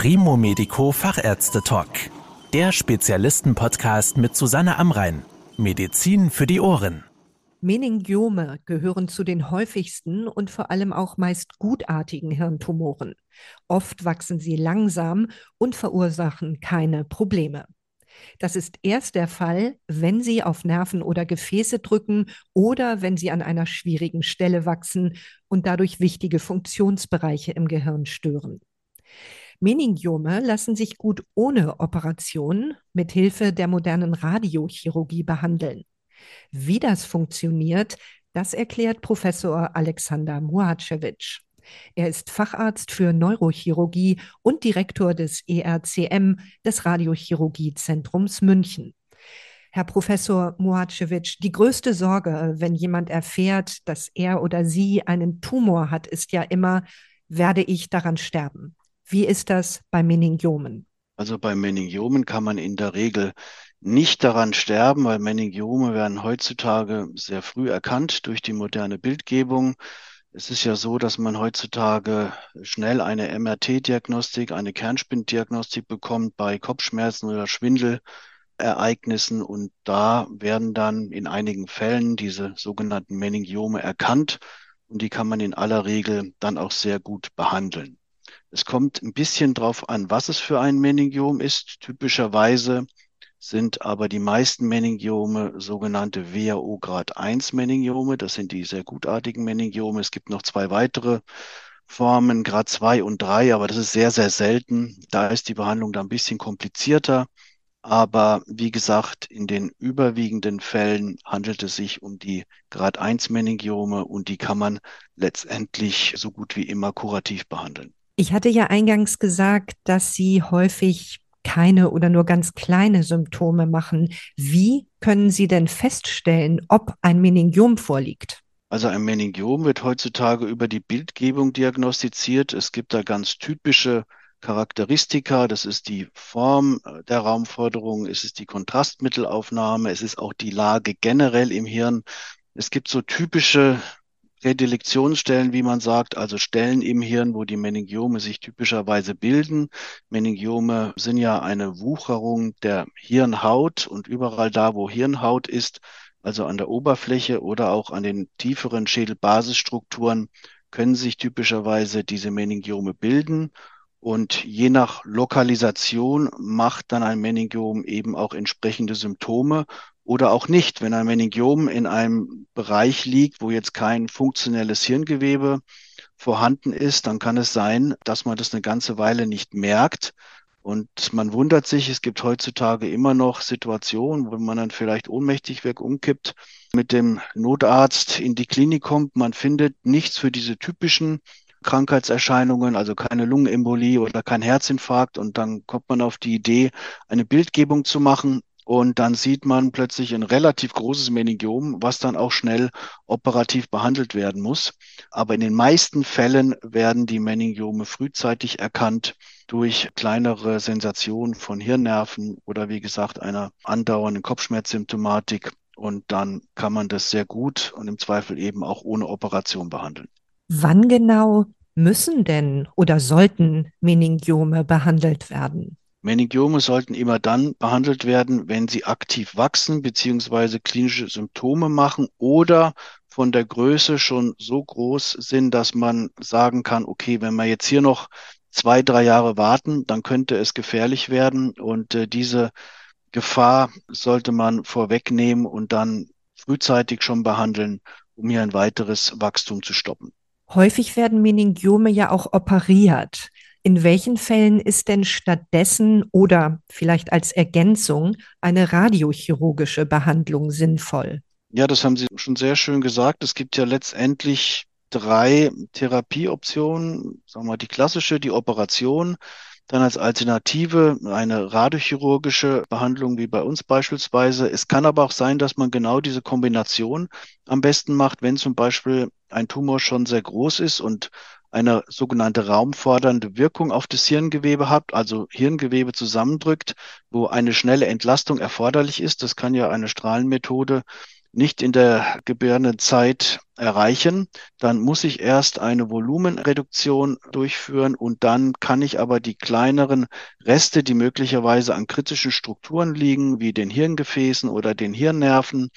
Primo Medico Fachärzte Talk. Der Spezialisten-Podcast mit Susanne Amrein. Medizin für die Ohren. Meningiome gehören zu den häufigsten und vor allem auch meist gutartigen Hirntumoren. Oft wachsen sie langsam und verursachen keine Probleme. Das ist erst der Fall, wenn sie auf Nerven oder Gefäße drücken oder wenn sie an einer schwierigen Stelle wachsen und dadurch wichtige Funktionsbereiche im Gehirn stören. Meningiome lassen sich gut ohne Operation mit Hilfe der modernen Radiochirurgie behandeln. Wie das funktioniert, das erklärt Professor Alexander Muhacewitsch. Er ist Facharzt für Neurochirurgie und Direktor des ERCM, des Radiochirurgiezentrums München. Herr Professor Muhacewitsch, die größte Sorge, wenn jemand erfährt, dass er oder sie einen Tumor hat, ist ja immer, werde ich daran sterben? Wie ist das bei Meningiomen? Also bei Meningiomen kann man in der Regel nicht daran sterben, weil Meningiome werden heutzutage sehr früh erkannt durch die moderne Bildgebung. Es ist ja so, dass man heutzutage schnell eine MRT-Diagnostik, eine Kernspindiagnostik bekommt bei Kopfschmerzen oder Schwindelereignissen und da werden dann in einigen Fällen diese sogenannten Meningiome erkannt und die kann man in aller Regel dann auch sehr gut behandeln. Es kommt ein bisschen drauf an, was es für ein Meningiom ist. Typischerweise sind aber die meisten Meningiome sogenannte WHO Grad 1 Meningiome. Das sind die sehr gutartigen Meningiome. Es gibt noch zwei weitere Formen, Grad 2 und 3, aber das ist sehr, sehr selten. Da ist die Behandlung da ein bisschen komplizierter. Aber wie gesagt, in den überwiegenden Fällen handelt es sich um die Grad 1 Meningiome und die kann man letztendlich so gut wie immer kurativ behandeln. Ich hatte ja eingangs gesagt, dass Sie häufig keine oder nur ganz kleine Symptome machen. Wie können Sie denn feststellen, ob ein Meningiom vorliegt? Also ein Meningiom wird heutzutage über die Bildgebung diagnostiziert. Es gibt da ganz typische Charakteristika. Das ist die Form der Raumforderung, es ist die Kontrastmittelaufnahme, es ist auch die Lage generell im Hirn. Es gibt so typische Redilektionsstellen, wie man sagt, also Stellen im Hirn, wo die Meningiome sich typischerweise bilden. Meningiome sind ja eine Wucherung der Hirnhaut und überall da, wo Hirnhaut ist, also an der Oberfläche oder auch an den tieferen Schädelbasisstrukturen, können sich typischerweise diese Meningiome bilden. Und je nach Lokalisation macht dann ein Meningiom eben auch entsprechende Symptome oder auch nicht. Wenn ein Meningiom in einem Bereich liegt, wo jetzt kein funktionelles Hirngewebe vorhanden ist, dann kann es sein, dass man das eine ganze Weile nicht merkt. Und man wundert sich, es gibt heutzutage immer noch Situationen, wo man dann vielleicht ohnmächtig weg umkippt, mit dem Notarzt in die Klinik kommt. Man findet nichts für diese typischen Krankheitserscheinungen, also keine Lungenembolie oder kein Herzinfarkt. Und dann kommt man auf die Idee, eine Bildgebung zu machen und dann sieht man plötzlich ein relativ großes Meningiom, was dann auch schnell operativ behandelt werden muss. Aber in den meisten Fällen werden die Meningiome frühzeitig erkannt durch kleinere Sensationen von Hirnnerven oder wie gesagt einer andauernden Kopfschmerzsymptomatik. Und dann kann man das sehr gut und im Zweifel eben auch ohne Operation behandeln. Wann genau müssen denn oder sollten Meningiome behandelt werden? Meningiome sollten immer dann behandelt werden, wenn sie aktiv wachsen bzw. klinische Symptome machen oder von der Größe schon so groß sind, dass man sagen kann, okay, wenn wir jetzt hier noch zwei, drei Jahre warten, dann könnte es gefährlich werden. Und äh, diese Gefahr sollte man vorwegnehmen und dann frühzeitig schon behandeln, um hier ein weiteres Wachstum zu stoppen. Häufig werden Meningiome ja auch operiert. In welchen Fällen ist denn stattdessen oder vielleicht als Ergänzung eine radiochirurgische Behandlung sinnvoll? Ja, das haben Sie schon sehr schön gesagt. Es gibt ja letztendlich drei Therapieoptionen. Sagen wir mal die klassische, die Operation, dann als Alternative eine radiochirurgische Behandlung wie bei uns beispielsweise. Es kann aber auch sein, dass man genau diese Kombination am besten macht, wenn zum Beispiel ein Tumor schon sehr groß ist und eine sogenannte raumfordernde Wirkung auf das Hirngewebe hat, also Hirngewebe zusammendrückt, wo eine schnelle Entlastung erforderlich ist. Das kann ja eine Strahlenmethode nicht in der gebärenden Zeit erreichen. Dann muss ich erst eine Volumenreduktion durchführen und dann kann ich aber die kleineren Reste, die möglicherweise an kritischen Strukturen liegen, wie den Hirngefäßen oder den Hirnnerven,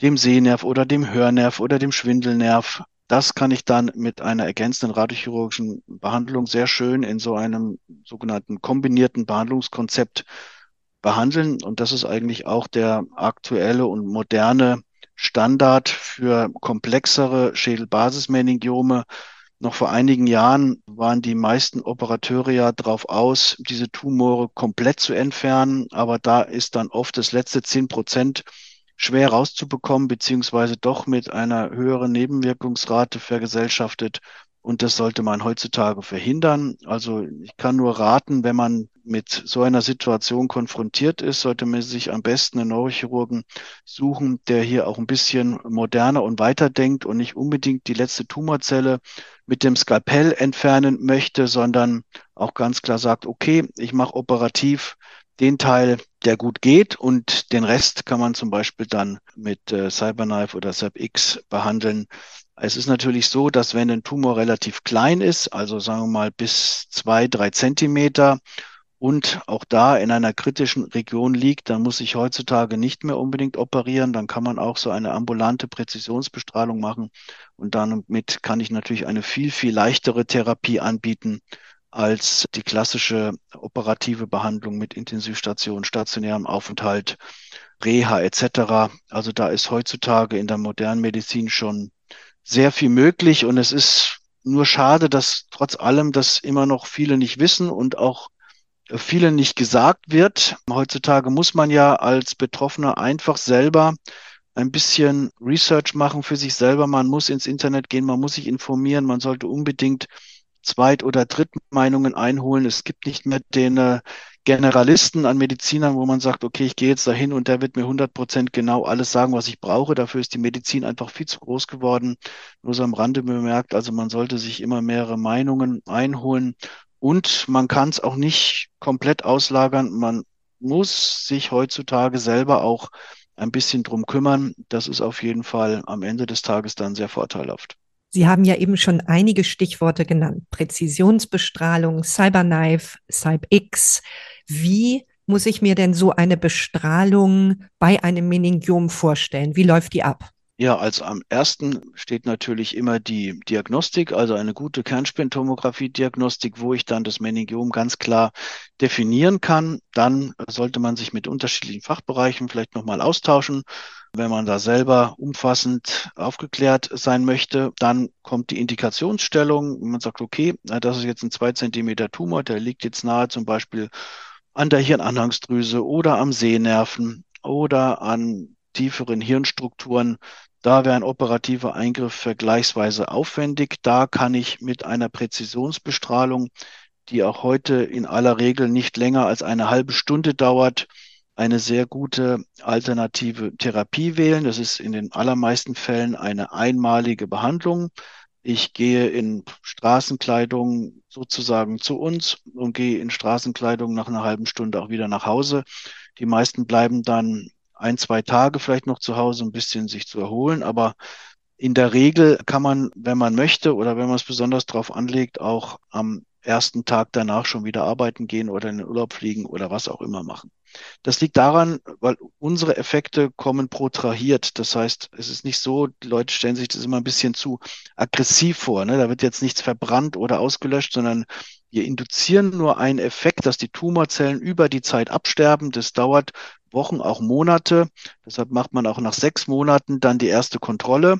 dem Sehnerv oder dem Hörnerv oder dem Schwindelnerv, das kann ich dann mit einer ergänzenden radiochirurgischen Behandlung sehr schön in so einem sogenannten kombinierten Behandlungskonzept behandeln. Und das ist eigentlich auch der aktuelle und moderne Standard für komplexere Schädelbasismeningiome. Noch vor einigen Jahren waren die meisten Operateure ja darauf aus, diese Tumore komplett zu entfernen. Aber da ist dann oft das letzte zehn Prozent schwer rauszubekommen, beziehungsweise doch mit einer höheren Nebenwirkungsrate vergesellschaftet. Und das sollte man heutzutage verhindern. Also ich kann nur raten, wenn man mit so einer Situation konfrontiert ist, sollte man sich am besten einen Neurochirurgen suchen, der hier auch ein bisschen moderner und weiter denkt und nicht unbedingt die letzte Tumorzelle mit dem Skalpell entfernen möchte, sondern auch ganz klar sagt, okay, ich mache operativ den Teil, der gut geht und den Rest kann man zum Beispiel dann mit äh, Cyberknife oder CyberX behandeln. Es ist natürlich so, dass wenn ein Tumor relativ klein ist, also sagen wir mal bis zwei, drei Zentimeter und auch da in einer kritischen Region liegt, dann muss ich heutzutage nicht mehr unbedingt operieren. Dann kann man auch so eine ambulante Präzisionsbestrahlung machen und damit kann ich natürlich eine viel, viel leichtere Therapie anbieten als die klassische operative Behandlung mit Intensivstation, stationärem Aufenthalt, Reha etc. Also da ist heutzutage in der modernen Medizin schon sehr viel möglich und es ist nur schade, dass trotz allem das immer noch viele nicht wissen und auch viele nicht gesagt wird. Heutzutage muss man ja als Betroffener einfach selber ein bisschen Research machen für sich selber. Man muss ins Internet gehen, man muss sich informieren, man sollte unbedingt Zweit- oder Drittmeinungen einholen. Es gibt nicht mehr den äh, Generalisten an Medizinern, wo man sagt, okay, ich gehe jetzt dahin und der wird mir 100 Prozent genau alles sagen, was ich brauche. Dafür ist die Medizin einfach viel zu groß geworden. Nur so am Rande bemerkt, also man sollte sich immer mehrere Meinungen einholen und man kann es auch nicht komplett auslagern. Man muss sich heutzutage selber auch ein bisschen drum kümmern. Das ist auf jeden Fall am Ende des Tages dann sehr vorteilhaft. Sie haben ja eben schon einige Stichworte genannt. Präzisionsbestrahlung, Cyberknife, CyberX. Wie muss ich mir denn so eine Bestrahlung bei einem Meningiom vorstellen? Wie läuft die ab? Ja, als am ersten steht natürlich immer die Diagnostik, also eine gute Kernspintomographie-Diagnostik, wo ich dann das Meningiom ganz klar definieren kann. Dann sollte man sich mit unterschiedlichen Fachbereichen vielleicht nochmal austauschen wenn man da selber umfassend aufgeklärt sein möchte, dann kommt die Indikationsstellung. Man sagt, okay, das ist jetzt ein zwei Zentimeter Tumor, der liegt jetzt nahe zum Beispiel an der Hirnanhangsdrüse oder am Sehnerven oder an tieferen Hirnstrukturen. Da wäre ein operativer Eingriff vergleichsweise aufwendig. Da kann ich mit einer Präzisionsbestrahlung, die auch heute in aller Regel nicht länger als eine halbe Stunde dauert, eine sehr gute alternative Therapie wählen. Das ist in den allermeisten Fällen eine einmalige Behandlung. Ich gehe in Straßenkleidung sozusagen zu uns und gehe in Straßenkleidung nach einer halben Stunde auch wieder nach Hause. Die meisten bleiben dann ein, zwei Tage vielleicht noch zu Hause, ein bisschen sich zu erholen. Aber in der Regel kann man, wenn man möchte oder wenn man es besonders darauf anlegt, auch am ersten Tag danach schon wieder arbeiten gehen oder in den Urlaub fliegen oder was auch immer machen. Das liegt daran, weil unsere Effekte kommen protrahiert. Das heißt, es ist nicht so, die Leute stellen sich das immer ein bisschen zu aggressiv vor. Ne? Da wird jetzt nichts verbrannt oder ausgelöscht, sondern wir induzieren nur einen Effekt, dass die Tumorzellen über die Zeit absterben. Das dauert Wochen, auch Monate. Deshalb macht man auch nach sechs Monaten dann die erste Kontrolle.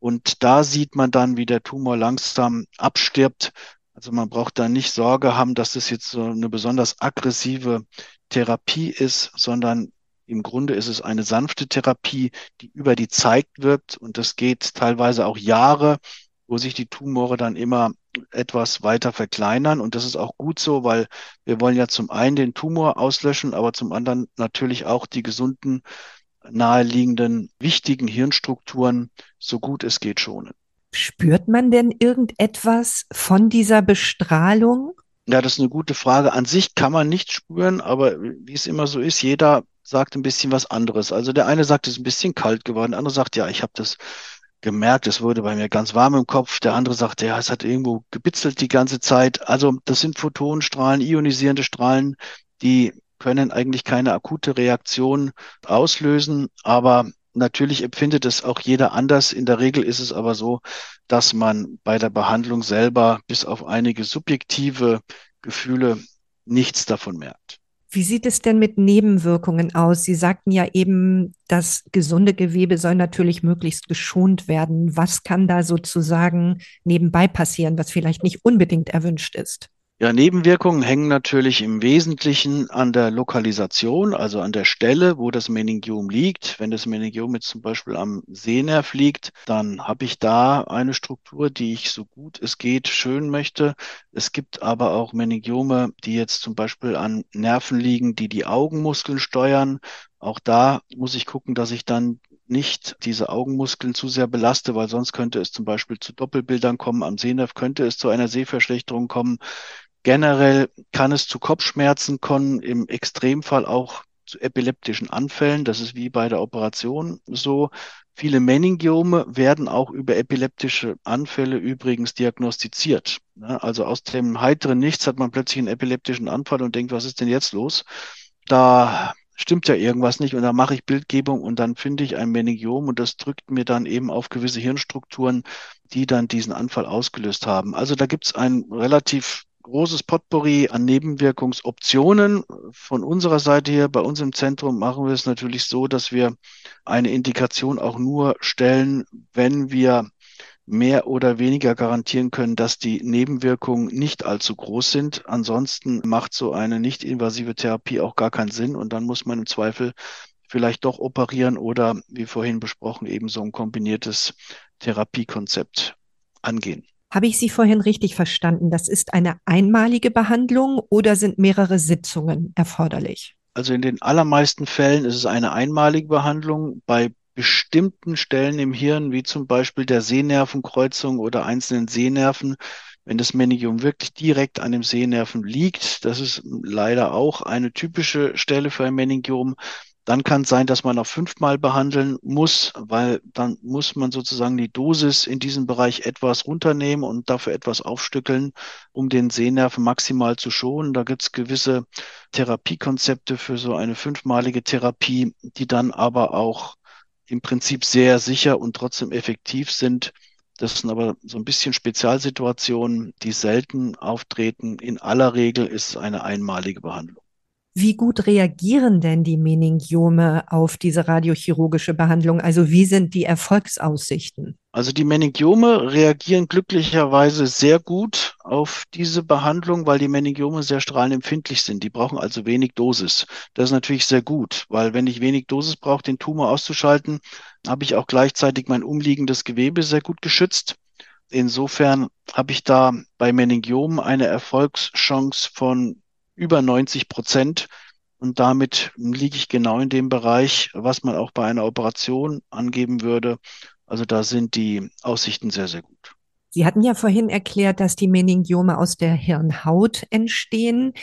Und da sieht man dann, wie der Tumor langsam abstirbt. Also man braucht da nicht Sorge haben, dass das jetzt so eine besonders aggressive Therapie ist, sondern im Grunde ist es eine sanfte Therapie, die über die Zeit wirkt. Und das geht teilweise auch Jahre, wo sich die Tumore dann immer etwas weiter verkleinern. Und das ist auch gut so, weil wir wollen ja zum einen den Tumor auslöschen, aber zum anderen natürlich auch die gesunden, naheliegenden, wichtigen Hirnstrukturen. So gut es geht schonen. Spürt man denn irgendetwas von dieser Bestrahlung? Ja, das ist eine gute Frage. An sich kann man nicht spüren, aber wie es immer so ist, jeder sagt ein bisschen was anderes. Also der eine sagt, es ist ein bisschen kalt geworden, der andere sagt, ja, ich habe das gemerkt, es wurde bei mir ganz warm im Kopf. Der andere sagt, ja, es hat irgendwo gebitzelt die ganze Zeit. Also das sind Photonenstrahlen, ionisierende Strahlen, die können eigentlich keine akute Reaktion auslösen, aber natürlich empfindet es auch jeder anders. In der Regel ist es aber so, dass man bei der Behandlung selber bis auf einige subjektive Gefühle nichts davon merkt. Wie sieht es denn mit Nebenwirkungen aus? Sie sagten ja eben, das gesunde Gewebe soll natürlich möglichst geschont werden. Was kann da sozusagen nebenbei passieren, was vielleicht nicht unbedingt erwünscht ist? Ja, Nebenwirkungen hängen natürlich im Wesentlichen an der Lokalisation, also an der Stelle, wo das Meningiom liegt. Wenn das Meningiom jetzt zum Beispiel am Sehnerv liegt, dann habe ich da eine Struktur, die ich so gut es geht schön möchte. Es gibt aber auch Meningiome, die jetzt zum Beispiel an Nerven liegen, die die Augenmuskeln steuern. Auch da muss ich gucken, dass ich dann nicht diese Augenmuskeln zu sehr belaste, weil sonst könnte es zum Beispiel zu Doppelbildern kommen. Am Sehnerv könnte es zu einer Sehverschlechterung kommen. Generell kann es zu Kopfschmerzen kommen, im Extremfall auch zu epileptischen Anfällen. Das ist wie bei der Operation so. Viele Meningiome werden auch über epileptische Anfälle übrigens diagnostiziert. Also aus dem heiteren Nichts hat man plötzlich einen epileptischen Anfall und denkt, was ist denn jetzt los? Da stimmt ja irgendwas nicht und dann mache ich Bildgebung und dann finde ich ein Meningiom und das drückt mir dann eben auf gewisse Hirnstrukturen, die dann diesen Anfall ausgelöst haben. Also da gibt es ein relativ großes Potpourri an Nebenwirkungsoptionen. Von unserer Seite hier bei uns im Zentrum machen wir es natürlich so, dass wir eine Indikation auch nur stellen, wenn wir mehr oder weniger garantieren können, dass die Nebenwirkungen nicht allzu groß sind. Ansonsten macht so eine nicht invasive Therapie auch gar keinen Sinn und dann muss man im Zweifel vielleicht doch operieren oder, wie vorhin besprochen, eben so ein kombiniertes Therapiekonzept angehen. Habe ich Sie vorhin richtig verstanden? Das ist eine einmalige Behandlung oder sind mehrere Sitzungen erforderlich? Also in den allermeisten Fällen ist es eine einmalige Behandlung. Bei bestimmten Stellen im Hirn, wie zum Beispiel der Sehnervenkreuzung oder einzelnen Sehnerven, wenn das Meningium wirklich direkt an dem Sehnerven liegt, das ist leider auch eine typische Stelle für ein Meningium, dann kann es sein, dass man noch fünfmal behandeln muss, weil dann muss man sozusagen die Dosis in diesem Bereich etwas runternehmen und dafür etwas aufstückeln, um den Sehnerven maximal zu schonen. Da gibt es gewisse Therapiekonzepte für so eine fünfmalige Therapie, die dann aber auch im Prinzip sehr sicher und trotzdem effektiv sind. Das sind aber so ein bisschen Spezialsituationen, die selten auftreten. In aller Regel ist es eine einmalige Behandlung. Wie gut reagieren denn die Meningiome auf diese radiochirurgische Behandlung? Also wie sind die Erfolgsaussichten? Also die Meningiome reagieren glücklicherweise sehr gut auf diese Behandlung, weil die Meningiome sehr strahlenempfindlich sind. Die brauchen also wenig Dosis. Das ist natürlich sehr gut, weil wenn ich wenig Dosis brauche, den Tumor auszuschalten, habe ich auch gleichzeitig mein umliegendes Gewebe sehr gut geschützt. Insofern habe ich da bei Meningiomen eine Erfolgschance von über 90 Prozent. Und damit liege ich genau in dem Bereich, was man auch bei einer Operation angeben würde. Also da sind die Aussichten sehr, sehr gut. Sie hatten ja vorhin erklärt, dass die Meningiome aus der Hirnhaut entstehen.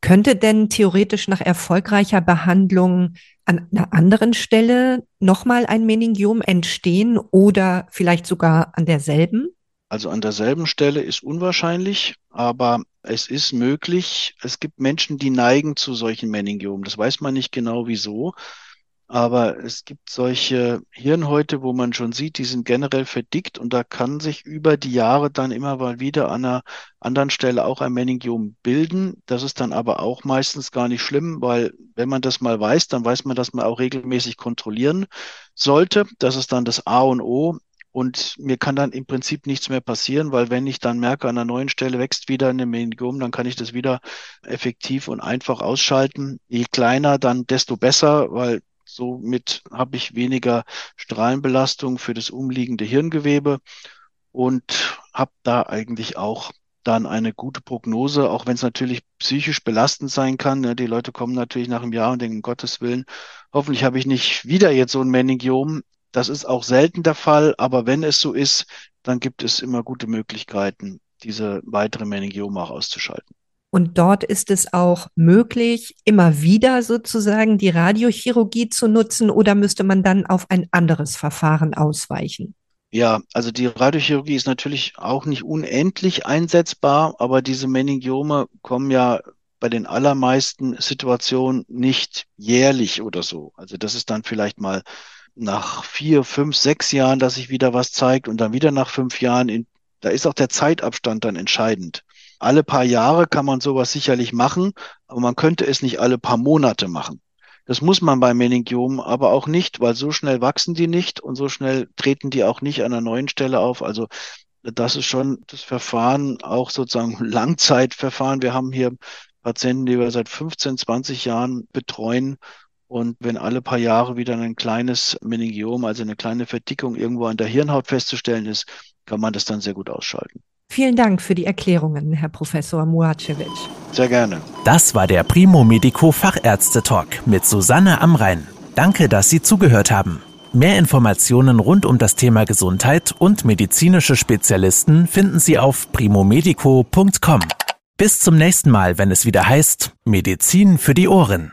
Könnte denn theoretisch nach erfolgreicher Behandlung an einer anderen Stelle nochmal ein Meningiom entstehen oder vielleicht sogar an derselben? Also an derselben Stelle ist unwahrscheinlich, aber es ist möglich. Es gibt Menschen, die neigen zu solchen Meningiomen. Das weiß man nicht genau wieso. Aber es gibt solche Hirnhäute, wo man schon sieht, die sind generell verdickt und da kann sich über die Jahre dann immer mal wieder an einer anderen Stelle auch ein Meningiom bilden. Das ist dann aber auch meistens gar nicht schlimm, weil wenn man das mal weiß, dann weiß man, dass man auch regelmäßig kontrollieren sollte. Das ist dann das A und O. Und mir kann dann im Prinzip nichts mehr passieren, weil wenn ich dann merke, an einer neuen Stelle wächst wieder eine Meningiom, dann kann ich das wieder effektiv und einfach ausschalten. Je kleiner, dann desto besser, weil somit habe ich weniger Strahlenbelastung für das umliegende Hirngewebe und habe da eigentlich auch dann eine gute Prognose, auch wenn es natürlich psychisch belastend sein kann. Ne? Die Leute kommen natürlich nach einem Jahr und denken, um Gottes Willen, hoffentlich habe ich nicht wieder jetzt so ein Meningiom. Das ist auch selten der Fall, aber wenn es so ist, dann gibt es immer gute Möglichkeiten, diese weitere Meningiome auch auszuschalten. Und dort ist es auch möglich, immer wieder sozusagen die Radiochirurgie zu nutzen oder müsste man dann auf ein anderes Verfahren ausweichen? Ja, also die Radiochirurgie ist natürlich auch nicht unendlich einsetzbar, aber diese Meningiome kommen ja bei den allermeisten Situationen nicht jährlich oder so. Also das ist dann vielleicht mal nach vier, fünf, sechs Jahren, dass sich wieder was zeigt und dann wieder nach fünf Jahren. In, da ist auch der Zeitabstand dann entscheidend. Alle paar Jahre kann man sowas sicherlich machen, aber man könnte es nicht alle paar Monate machen. Das muss man bei Meningiomen aber auch nicht, weil so schnell wachsen die nicht und so schnell treten die auch nicht an einer neuen Stelle auf. Also das ist schon das Verfahren, auch sozusagen Langzeitverfahren. Wir haben hier Patienten, die wir seit 15, 20 Jahren betreuen. Und wenn alle paar Jahre wieder ein kleines Meningiom, also eine kleine Verdickung irgendwo an der Hirnhaut festzustellen ist, kann man das dann sehr gut ausschalten. Vielen Dank für die Erklärungen, Herr Professor Muacevic. Sehr gerne. Das war der Primo Medico Fachärzte Talk mit Susanne Amrein. Danke, dass Sie zugehört haben. Mehr Informationen rund um das Thema Gesundheit und medizinische Spezialisten finden Sie auf primomedico.com. Bis zum nächsten Mal, wenn es wieder heißt Medizin für die Ohren.